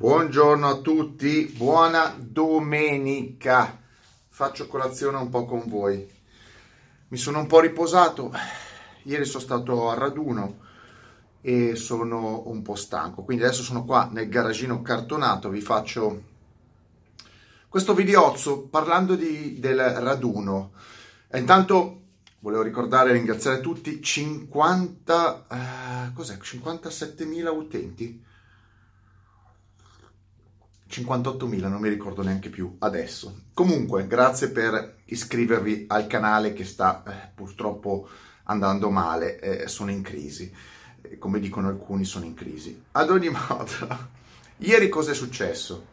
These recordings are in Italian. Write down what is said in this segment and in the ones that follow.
Buongiorno a tutti, buona domenica. Faccio colazione un po' con voi. Mi sono un po' riposato. Ieri sono stato al raduno e sono un po' stanco. Quindi adesso sono qua nel garagino cartonato. Vi faccio questo videozzo parlando di, del raduno. E intanto volevo ricordare e ringraziare tutti 50 eh, cos'è 57.000 utenti 58.000, non mi ricordo neanche più adesso. Comunque, grazie per iscrivervi al canale che sta eh, purtroppo andando male, eh, sono in crisi. Eh, come dicono alcuni, sono in crisi. Ad ogni modo, ieri cosa è successo?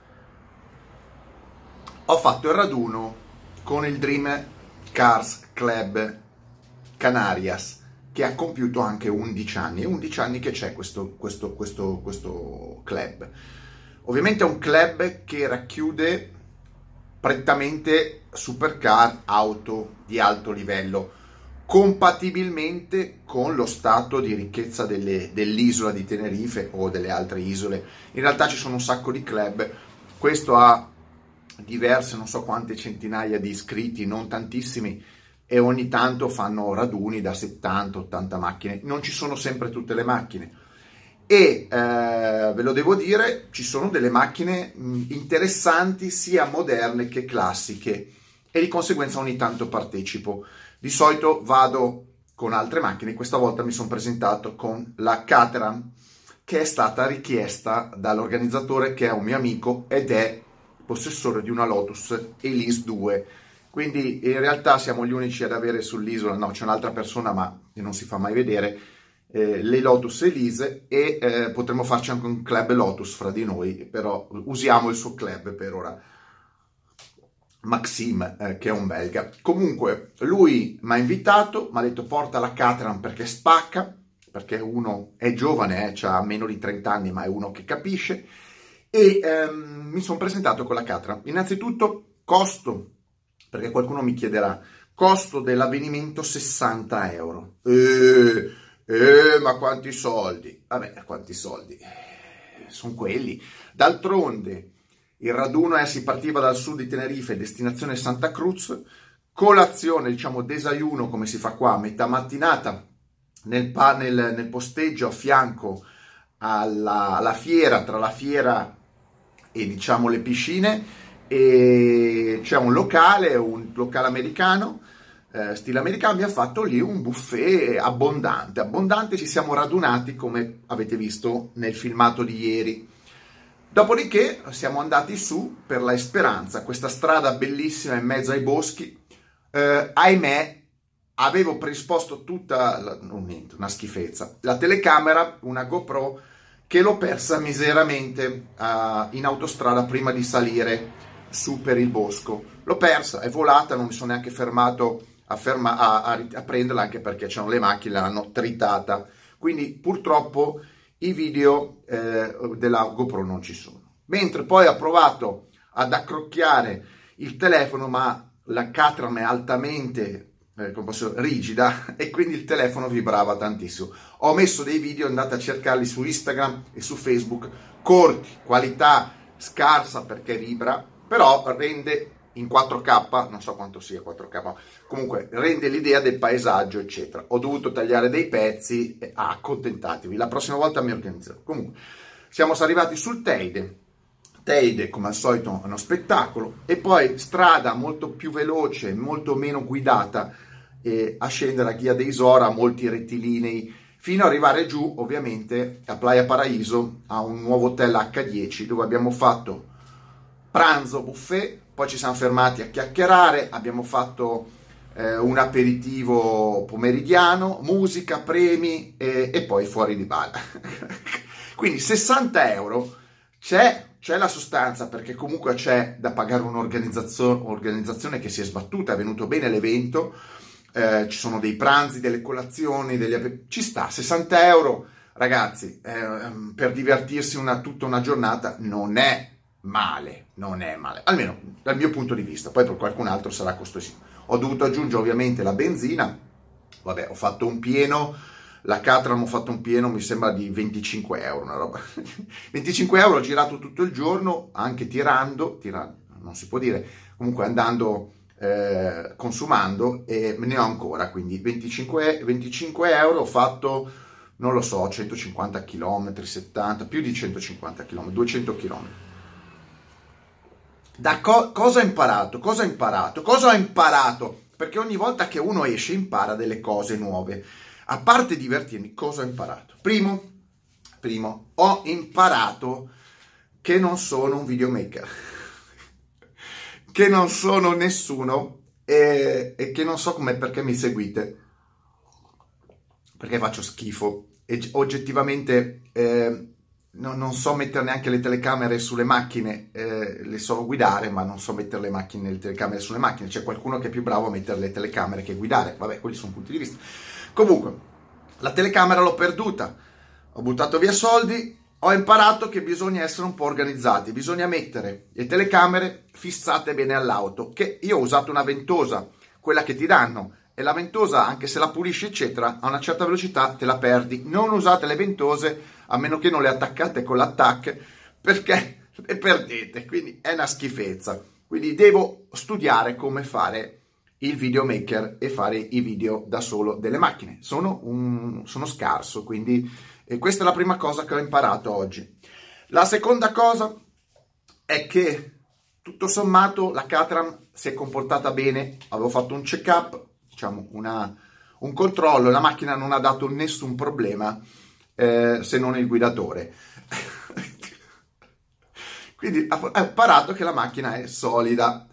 Ho fatto il raduno con il Dream Cars Club Canarias che ha compiuto anche 11 anni. È 11 anni che c'è questo, questo, questo, questo club Ovviamente è un club che racchiude prettamente supercar, auto di alto livello, compatibilmente con lo stato di ricchezza delle, dell'isola di Tenerife o delle altre isole. In realtà ci sono un sacco di club, questo ha diverse, non so quante centinaia di iscritti, non tantissimi, e ogni tanto fanno raduni da 70-80 macchine. Non ci sono sempre tutte le macchine e eh, ve lo devo dire, ci sono delle macchine interessanti sia moderne che classiche e di conseguenza ogni tanto partecipo. Di solito vado con altre macchine, questa volta mi sono presentato con la Caterham che è stata richiesta dall'organizzatore che è un mio amico ed è possessore di una Lotus Elise 2. Quindi in realtà siamo gli unici ad avere sull'isola, no, c'è un'altra persona ma non si fa mai vedere, eh, le Lotus Elise e eh, potremmo farci anche un club Lotus fra di noi, però usiamo il suo club per ora. Maxime, eh, che è un belga. Comunque, lui mi ha invitato, mi ha detto porta la Caterham perché spacca, perché uno è giovane, eh, ha meno di 30 anni, ma è uno che capisce, e ehm, mi sono presentato con la Caterham. Innanzitutto, costo, perché qualcuno mi chiederà, costo dell'avvenimento 60 euro. Eh, eh, ma quanti soldi? Vabbè, quanti soldi? Sono quelli. D'altronde, il raduno è, si partiva dal sud di Tenerife, destinazione Santa Cruz, colazione, diciamo desayuno, come si fa qua, metà mattinata, nel, nel, nel posteggio a fianco alla, alla, fiera, tra la fiera e diciamo le piscine, e c'è un locale, un locale americano, eh, stile americano, abbiamo fatto lì un buffet abbondante, abbondante, ci siamo radunati come avete visto nel filmato di ieri. Dopodiché siamo andati su per la Esperanza, questa strada bellissima in mezzo ai boschi. Eh, ahimè, avevo predisposto tutta, la, niente, una schifezza, la telecamera, una GoPro, che l'ho persa miseramente uh, in autostrada prima di salire su per il bosco. L'ho persa, è volata, non mi sono neanche fermato a, ferma, a, a, a prenderla anche perché c'erano le macchine, l'hanno tritata. Quindi purtroppo i video eh, della GoPro non ci sono. Mentre poi ho provato ad accrocchiare il telefono, ma la Caterham è altamente eh, posso, rigida e quindi il telefono vibrava tantissimo. Ho messo dei video, andate a cercarli su Instagram e su Facebook, corti, qualità scarsa perché vibra, però rende in 4K, non so quanto sia 4K, comunque rende l'idea del paesaggio, eccetera. Ho dovuto tagliare dei pezzi, accontentatevi, la prossima volta mi organizzerò. Comunque, siamo arrivati sul Teide, Teide come al solito è uno spettacolo, e poi strada molto più veloce, molto meno guidata, eh, a scendere a Ghia dei Sora, molti rettilinei, fino ad arrivare giù ovviamente a Playa Paraíso, a un nuovo hotel H10 dove abbiamo fatto pranzo, buffet, poi ci siamo fermati a chiacchierare, abbiamo fatto eh, un aperitivo pomeridiano, musica, premi e, e poi fuori di bala. Quindi 60 euro c'è, c'è, la sostanza perché comunque c'è da pagare un'organizzazione, che si è sbattuta, è venuto bene l'evento, eh, ci sono dei pranzi, delle colazioni, degli... ci sta, 60 euro ragazzi, eh, per divertirsi una, tutta una giornata non è male, non è male, almeno dal mio punto di vista, poi per qualcun altro sarà costosissimo. Ho dovuto aggiungere ovviamente la benzina, vabbè, ho fatto un pieno la Catram ho fatto un pieno, mi sembra di 25 euro, una roba. 25 euro ho girato tutto il giorno, anche tirando, tirando non si può dire, comunque andando, eh, consumando e ne ho ancora, quindi 25, 25 euro ho fatto, non lo so, 150 km, 70, più di 150 km, 200 km. Da co- cosa ho imparato? Cosa ho imparato? Cosa ho imparato? Perché ogni volta che uno esce impara delle cose nuove. A parte divertirmi, cosa ho imparato? Primo, primo, ho imparato che non sono un videomaker, che non sono nessuno e, e che non so come perché mi seguite, perché faccio schifo e oggettivamente eh, no, non so mettere neanche le telecamere sulle macchine, eh, le so guidare, ma non so mettere le, macchine, le telecamere sulle macchine. C'è qualcuno che è più bravo a mettere le telecamere che guidare. Vabbè, quelli sono punti di vista. Comunque, la telecamera l'ho perduta, ho buttato via soldi, ho imparato che bisogna essere un po' organizzati, bisogna mettere le telecamere fissate bene all'auto, che io ho usato una ventosa, quella che ti danno, e la ventosa, anche se la pulisci, eccetera, a una certa velocità te la perdi. Non usate le ventose a meno che non le attaccate con l'attack, perché le perdete, quindi è una schifezza. Quindi devo studiare come fare il videomaker e fare i video da solo delle macchine. Sono, un, sono scarso, quindi questa è la prima cosa che ho imparato oggi. La seconda cosa è che tutto sommato la Catram si è comportata bene, avevo fatto un check-up, diciamo una, un controllo, la macchina non ha dato nessun problema eh, se non il guidatore. Quindi ho imparato che la macchina è solida.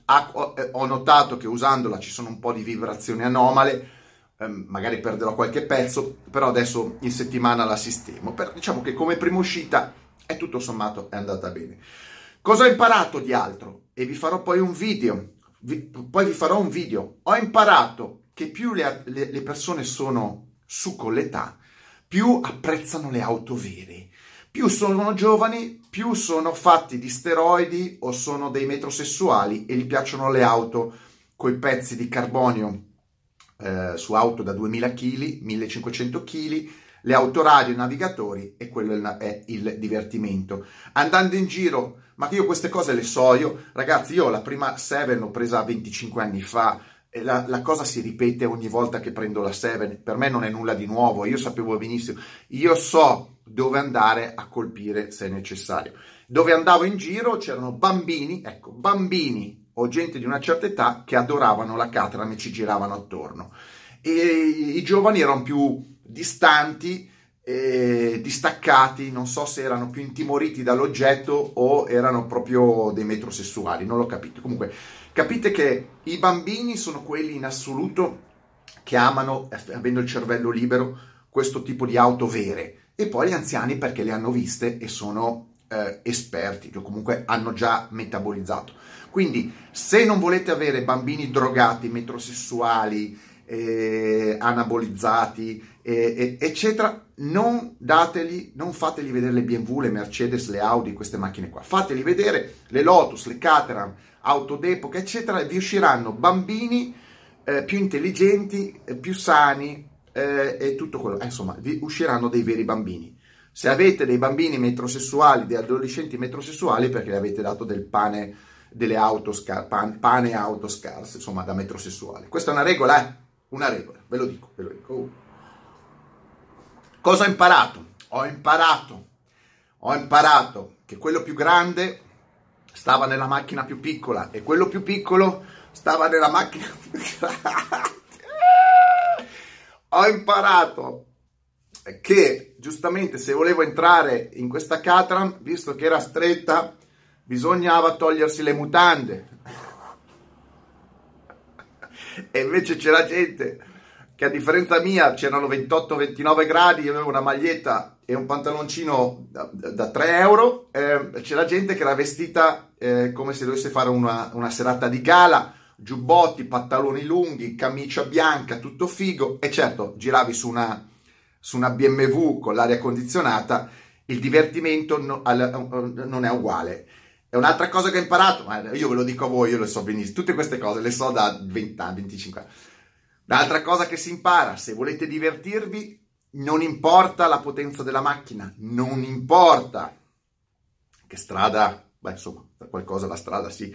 Eh, ho notato che usandola ci sono un po' di vibrazioni anomale, ehm, magari perderò qualche pezzo, però adesso in settimana la sistemo. Per, diciamo che come prima uscita è tutto sommato è andata bene. Cosa ho imparato di altro? E vi farò poi un video. Vi, poi vi farò un video. Ho imparato che più le, le, le persone sono su con l'età, più apprezzano le auto vere più sono giovani, più sono fatti di steroidi o sono dei metrosessuali e gli piacciono le auto con i pezzi di carbonio eh, su auto da 2000 kg, 1500 kg, le autoradio, i navigatori e quello è il divertimento. Andando in giro, ma io queste cose le so, io ragazzi, io la prima 7 l'ho presa 25 anni fa, la, la, cosa si ripete ogni volta che prendo la 7, per me non è nulla di nuovo, io sapevo benissimo, io so dove andare a colpire se necessario. Dove andavo in giro c'erano bambini, ecco, bambini o gente di una certa età che adoravano la Caterham e ci giravano attorno. E i giovani erano più distanti, eh, distaccati, non so se erano più intimoriti dall'oggetto o erano proprio dei metrosessuali, non l'ho capito. Comunque, capite che i bambini sono quelli in assoluto che amano, avendo il cervello libero, questo tipo di auto vere e poi gli anziani perché le hanno viste e sono eh, esperti, o comunque hanno già metabolizzato. Quindi se non volete avere bambini drogati, metrosessuali, eh, anabolizzati, eh, eccetera, non dateli, non fateli vedere le BMW, le Mercedes, le Audi, queste macchine qua. Fateli vedere le Lotus, le Caterham, auto d'epoca, eccetera, e vi usciranno bambini eh, più intelligenti, eh, più sani, eh, e tutto quello. Eh, insomma, vi usciranno dei veri bambini. Se avete dei bambini metrosessuali, dei adolescenti metrosessuali, perché gli avete dato del pane, delle auto scar- pan- pane auto scarse, insomma, da metrosessuali. Questa è una regola, eh? Una regola, ve lo dico, ve lo dico. Uh. Cosa ho imparato? Ho imparato, ho imparato che quello più grande stava nella macchina più piccola e quello più piccolo stava nella macchina più grande ho imparato che giustamente se volevo entrare in questa Catram, visto che era stretta, bisognava togliersi le mutande. e invece c'era gente che a differenza mia c'erano 28-29 gradi, io avevo una maglietta e un pantaloncino da, da 3 euro, eh, c'era gente che era vestita eh, come se dovesse fare una, una serata di gala, giubbotti, pantaloni lunghi, camicia bianca, tutto figo e certo giravi su una, su una BMW con l'aria condizionata, il divertimento no, al, non è uguale. È un'altra cosa che ho imparato, ma io ve lo dico a voi, io lo so benissimo, tutte queste cose le so da 20 anni, 25 anni. L'altra cosa che si impara, se volete divertirvi, non importa la potenza della macchina, non importa che strada, beh insomma, qualcosa la strada sì,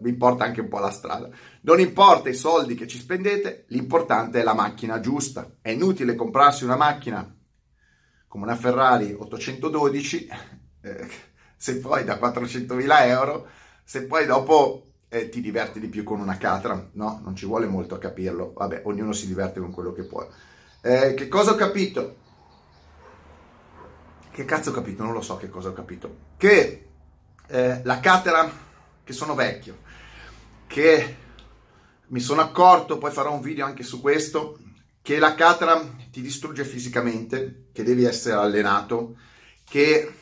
mi importa anche un po' la strada. Non importa i soldi che ci spendete, l'importante è la macchina giusta. È inutile comprarsi una macchina come una Ferrari 812 eh, se poi da 400.000 euro, se poi dopo eh, ti diverti di più con una Catram, no? Non ci vuole molto a capirlo. Vabbè, ognuno si diverte con quello che può. Eh, che cosa ho capito? Che cazzo ho capito? Non lo so che cosa ho capito. Che eh, la Caterham, che sono vecchio, che mi sono accorto, poi farò un video anche su questo, che la Caterham ti distrugge fisicamente, che devi essere allenato, che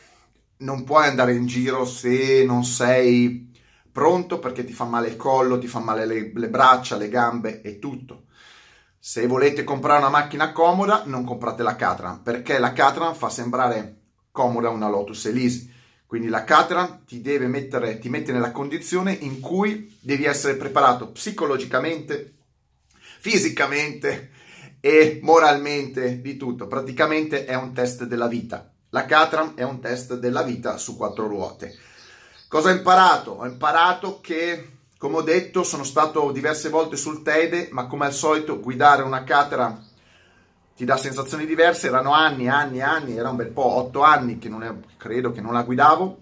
non puoi andare in giro se non sei pronto perché ti fa male il collo, ti fa male le, le braccia, le gambe e tutto. Se volete comprare una macchina comoda, non comprate la Caterham, perché la Caterham fa sembrare comoda una Lotus Elise. Quindi la Caterham ti deve mettere, ti mette nella condizione in cui devi essere preparato psicologicamente, fisicamente e moralmente di tutto. Praticamente è un test della vita. La Caterham è un test della vita su quattro ruote. Cosa ho imparato? Ho imparato che come ho detto, sono stato diverse volte sul Teide, ma come al solito guidare una Catera ti dà sensazioni diverse. Erano anni, anni, anni, era un bel po', otto anni che non è, credo che non la guidavo,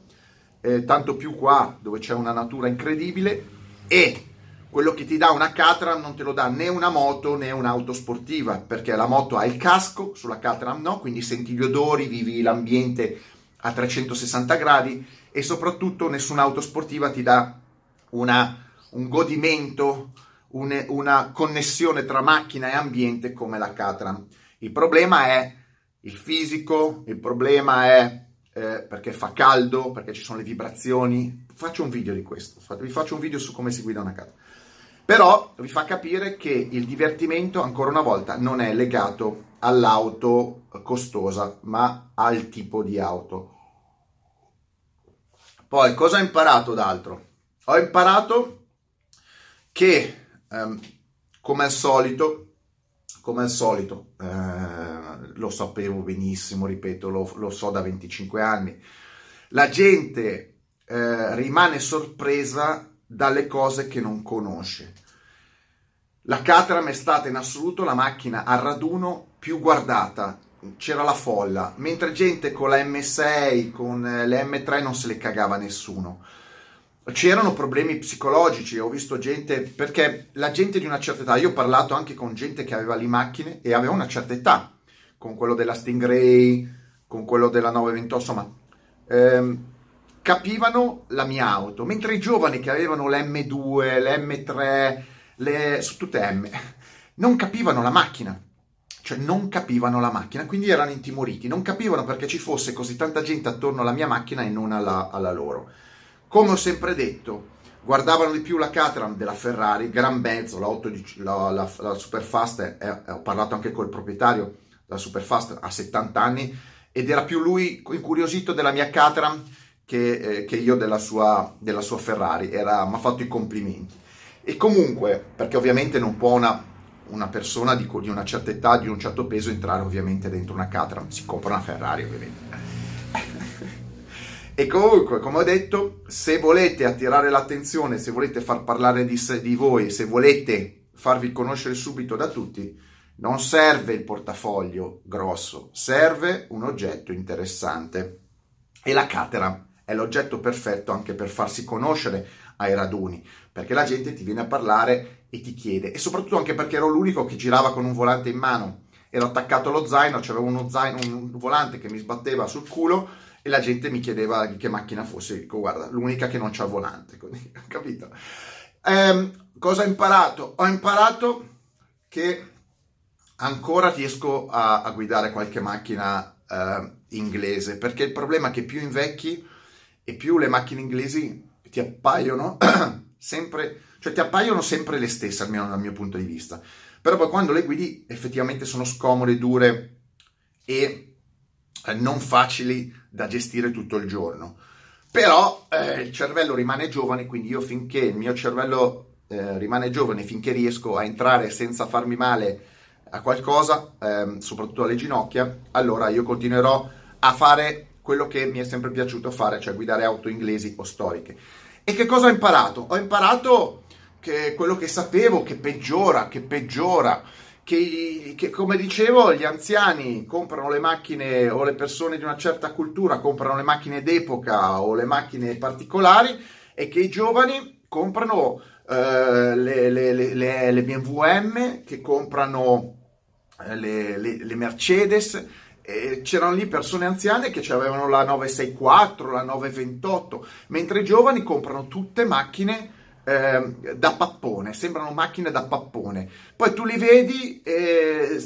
eh, tanto più qua dove c'è una natura incredibile e quello che ti dà una Caterham non te lo dà né una moto né un'auto sportiva, perché la moto ha il casco, sulla Caterham no, quindi senti gli odori, vivi l'ambiente a 360 gradi e soprattutto nessuna auto sportiva ti dà una un godimento, un, una connessione tra macchina e ambiente come la Catran. Il problema è il fisico, il problema è eh, perché fa caldo, perché ci sono le vibrazioni. Faccio un video di questo, vi faccio un video su come si guida una Catran. Però vi fa capire che il divertimento, ancora una volta, non è legato all'auto costosa, ma al tipo di auto. Poi, cosa ho imparato d'altro? Ho imparato che ehm, come al solito, come al solito, eh, lo sapevo benissimo, ripeto, lo, lo, so da 25 anni, la gente eh, rimane sorpresa dalle cose che non conosce. La Caterham è stata in assoluto la macchina a raduno più guardata, c'era la folla, mentre gente con la M6, con eh, le M3 non se le cagava nessuno. C'erano problemi psicologici, ho visto gente, perché la gente di una certa età, io ho parlato anche con gente che aveva le macchine e aveva una certa età, con quello della Stingray, con quello della 928, insomma, ehm, capivano la mia auto, mentre i giovani che avevano l'M2, l'M3, le, su tutte M, non capivano la macchina, cioè non capivano la macchina, quindi erano intimoriti, non capivano perché ci fosse così tanta gente attorno alla mia macchina e non alla, alla loro. Come ho sempre detto, guardavano di più la Caterham della Ferrari, gran mezzo, la, 8, la, la, la Superfast, eh, ho parlato anche col proprietario della Superfast, ha 70 anni, ed era più lui incuriosito della mia Caterham che, eh, che io della sua, della sua Ferrari, mi ha fatto i complimenti. E comunque, perché ovviamente non può una, una persona di, di, una certa età, di un certo peso, entrare ovviamente dentro una Caterham, si compra una Ferrari ovviamente. E comunque, come ho detto, se volete attirare l'attenzione, se volete far parlare di, se, di voi, se volete farvi conoscere subito da tutti, non serve il portafoglio grosso, serve un oggetto interessante. E la Caterham è l'oggetto perfetto anche per farsi conoscere ai raduni, perché la gente ti viene a parlare e ti chiede, e soprattutto anche perché ero l'unico che girava con un volante in mano, ero attaccato allo zaino, c'avevo uno zaino, un volante che mi sbatteva sul culo e la gente mi chiedeva che macchina fosse. Dico, guarda, l'unica che non c'ha volante, così, capito? Ehm, cosa ho imparato? Ho imparato che ancora riesco a, a guidare qualche macchina eh, inglese, perché il problema è che più invecchi e più le macchine inglesi ti appaiono sempre, cioè ti appaiono sempre le stesse, almeno dal mio punto di vista. Però poi quando le guidi effettivamente sono scomode, dure e eh, non facili da gestire tutto il giorno. Però eh, il cervello rimane giovane, quindi io finché il mio cervello eh, rimane giovane, finché riesco a entrare senza farmi male a qualcosa, ehm, soprattutto alle ginocchia, allora io continuerò a fare quello che mi è sempre piaciuto fare, cioè guidare auto inglesi o storiche. E che cosa ho imparato? Ho imparato che quello che sapevo, che peggiora, che peggiora, che, che, come dicevo gli anziani comprano le macchine o le persone di una certa cultura comprano le macchine d'epoca o le macchine particolari e che i giovani comprano uh, le, le, le, le, BMW che comprano eh, le, Mercedes. E c'erano lì persone anziane che avevano la 964, la 928, mentre i giovani comprano tutte macchine eh, da pappone, sembrano macchine da pappone. Poi tu li vedi eh,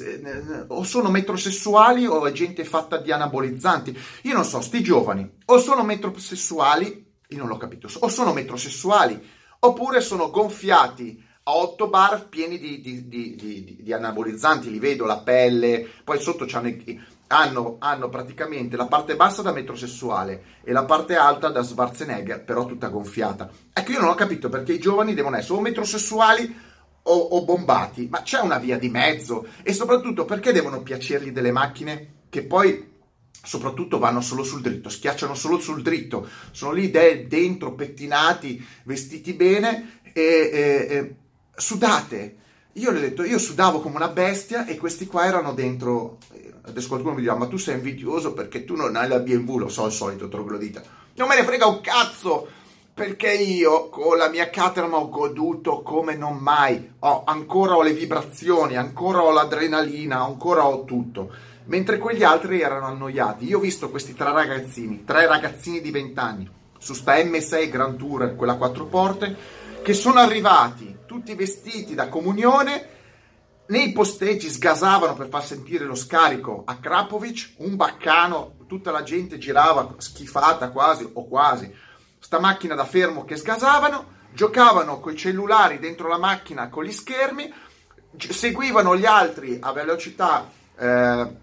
o sono metrosessuali o è gente fatta di anabolizzanti. Io non so, sti giovani o sono metrosessuali, io non l'ho capito, o sono metrosessuali oppure sono gonfiati a 8 bar pieni di, di, di, di, anabolizzanti, li vedo, la pelle, poi sotto c'hanno i, hanno, hanno, praticamente la parte bassa da metrosessuale e la parte alta da Schwarzenegger, però tutta gonfiata. Ecco, io non ho capito perché i giovani devono essere o metrosessuali o, o bombati, ma c'è una via di mezzo e soprattutto perché devono piacergli delle macchine che poi soprattutto vanno solo sul dritto, schiacciano solo sul dritto, sono lì de- dentro pettinati, vestiti bene e, e, e sudate. Io le ho detto, io sudavo come una bestia e questi qua erano dentro adesso qualcuno mi dirà, ma tu sei invidioso perché tu non hai la BMW, lo so, il solito troglodita. Non me ne frega un cazzo, perché io con la mia Caterham ho goduto come non mai. Ho, ancora ho le vibrazioni, ancora ho l'adrenalina, ancora ho tutto. Mentre quegli altri erano annoiati. Io ho visto questi tre ragazzini, tre ragazzini di 20 anni, su sta M6 Grand Tour, quella quattro porte, che sono arrivati tutti vestiti da comunione nei posteggi sgasavano per far sentire lo scarico a Krapovic, un baccano, tutta la gente girava schifata quasi o quasi. Sta macchina da fermo che sgasavano, giocavano con i cellulari dentro la macchina con gli schermi, seguivano gli altri a velocità eh,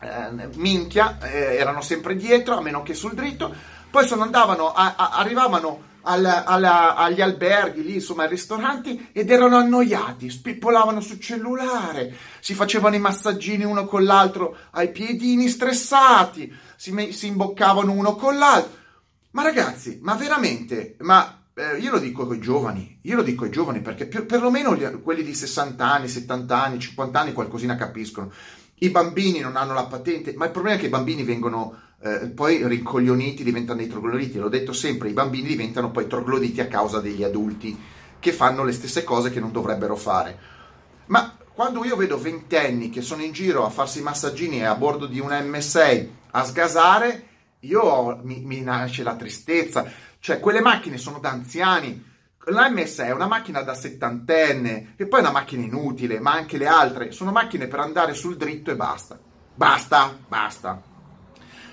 eh, minchia, eh, erano sempre dietro, a meno che sul dritto, poi sono andavano, a, a, arrivavano alla, alla, agli alberghi, lì, insomma, ai ristoranti ed erano annoiati, spippolavano sul cellulare, si facevano i massaggini uno con l'altro ai piedini stressati, si, si imboccavano uno con l'altro. Ma ragazzi, ma veramente, ma eh, io lo dico ai giovani, io lo dico ai giovani perché per, perlomeno gli, quelli di 60 anni, 70 anni, 50 anni qualcosina capiscono. I bambini non hanno la patente, ma il problema è che i bambini vengono eh, poi rincoglioniti diventano dei trogloditi. L'ho detto sempre, i bambini diventano poi trogloditi a causa degli adulti che fanno le stesse cose che non dovrebbero fare. Ma quando io vedo ventenni che sono in giro a farsi i massaggini a bordo di un M6 a sgasare, io mi, mi nasce la tristezza. Cioè, quelle macchine sono da anziani. La MS è una macchina da settantenne, che poi è una macchina inutile, ma anche le altre sono macchine per andare sul dritto e basta. Basta, basta.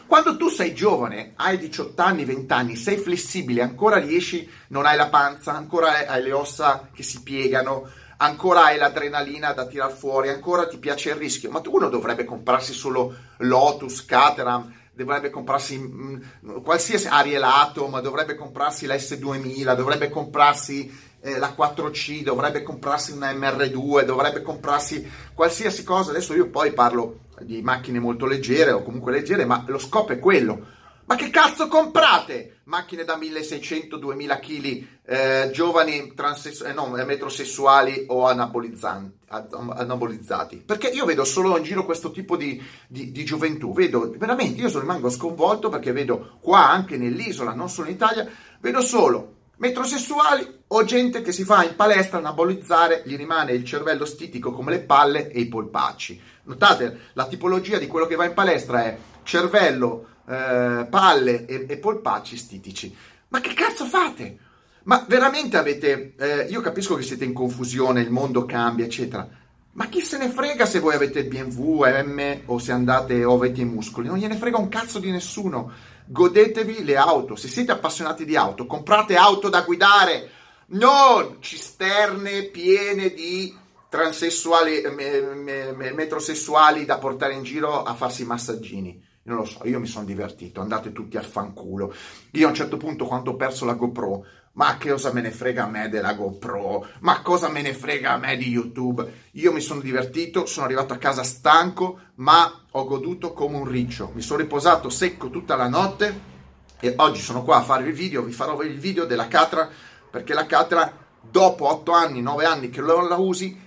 Quando tu sei giovane, hai 18 anni, 20 anni, sei flessibile, ancora riesci, non hai la panza, ancora hai le ossa che si piegano, ancora hai l'adrenalina da tirar fuori, ancora ti piace il rischio, ma uno dovrebbe comprarsi solo Lotus, Caterham, dovrebbe comprarsi mh, mm, qualsiasi Ariel Atom, dovrebbe comprarsi la S2000, dovrebbe comprarsi eh, la 4C, dovrebbe comprarsi una MR2, dovrebbe comprarsi qualsiasi cosa. Adesso io poi parlo di macchine molto leggere o comunque leggere, ma lo scopo è quello. Ma che cazzo comprate? Macchine da 1600-2000 kg, eh, giovani transessu- eh, no, metrosessuali o anabolizzati? Perché io vedo solo in giro questo tipo di, di, di gioventù, vedo veramente, io rimango sconvolto perché vedo qua anche nell'isola, non solo in Italia, vedo solo metrosessuali o gente che si fa in palestra anabolizzare, gli rimane il cervello stitico come le palle e i polpacci. Notate, la tipologia di quello che va in palestra è cervello, eh, palle e, e, polpacci stitici. Ma che cazzo fate? Ma veramente avete... Eh, io capisco che siete in confusione, il mondo cambia, eccetera. Ma chi se ne frega se voi avete BMW, M o se andate o avete i muscoli? Non gliene frega un cazzo di nessuno godetevi le auto. Se siete appassionati di auto, comprate auto da guidare, non cisterne piene di transessuali, me, me, metrosessuali da portare in giro a farsi massaggini. non lo so, io mi sono divertito, andate tutti a fanculo. Io a un certo punto, quando ho perso la GoPro, ma che cosa me ne frega a me della GoPro? Ma cosa me ne frega a me di YouTube? Io mi sono divertito, sono arrivato a casa stanco, ma ho goduto come un riccio. Mi sono riposato secco tutta la notte e oggi sono qua a farvi il video, vi farò il video della Catra, perché la Catra, dopo 8 anni, 9 anni che la usi,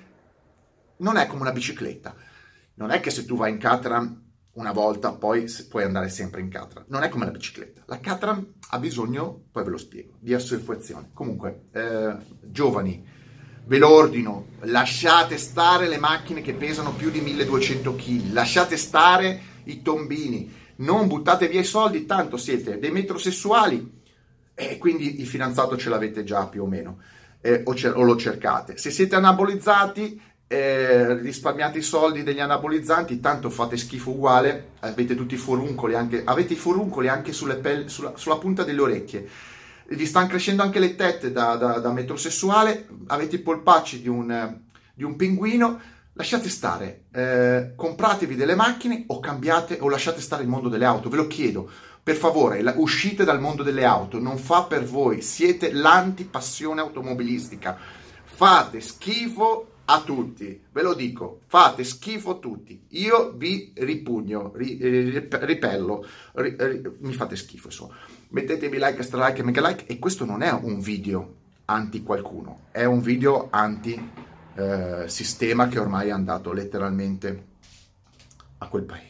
non è come una bicicletta. Non è che se tu vai in Catra una volta, poi puoi andare sempre in Catran. Non è come la bicicletta. La Catran ha bisogno, poi ve lo spiego, di assuefazione. Comunque, eh, giovani, ve lo ordino, lasciate stare le macchine che pesano più di 1200 kg, lasciate stare i tombini, non buttate via i soldi, tanto siete dei metrosessuali e quindi il fidanzato ce l'avete già più o meno. Eh, o, cer- o lo cercate. Se siete anabolizzati, eh, risparmiate i soldi degli anabolizzanti, tanto fate schifo uguale, avete tutti i foruncoli anche, avete i foruncoli anche pelle, sulla, sulla, punta delle orecchie, vi stanno crescendo anche le tette da, da, da metrosessuale, avete i polpacci di un, di un pinguino, lasciate stare, eh, compratevi delle macchine o cambiate o lasciate stare il mondo delle auto, ve lo chiedo. Per favore, la, uscite dal mondo delle auto, non fa per voi, siete l'antipassione automobilistica. Fate schifo a tutti, ve lo dico, fate schifo tutti, io vi ripugno, ri, ri, ripello, ri, mi fate schifo insomma. Mettetemi like, stra like e mega like e questo non è un video anti qualcuno, è un video anti eh, sistema che ormai è andato letteralmente a quel paese.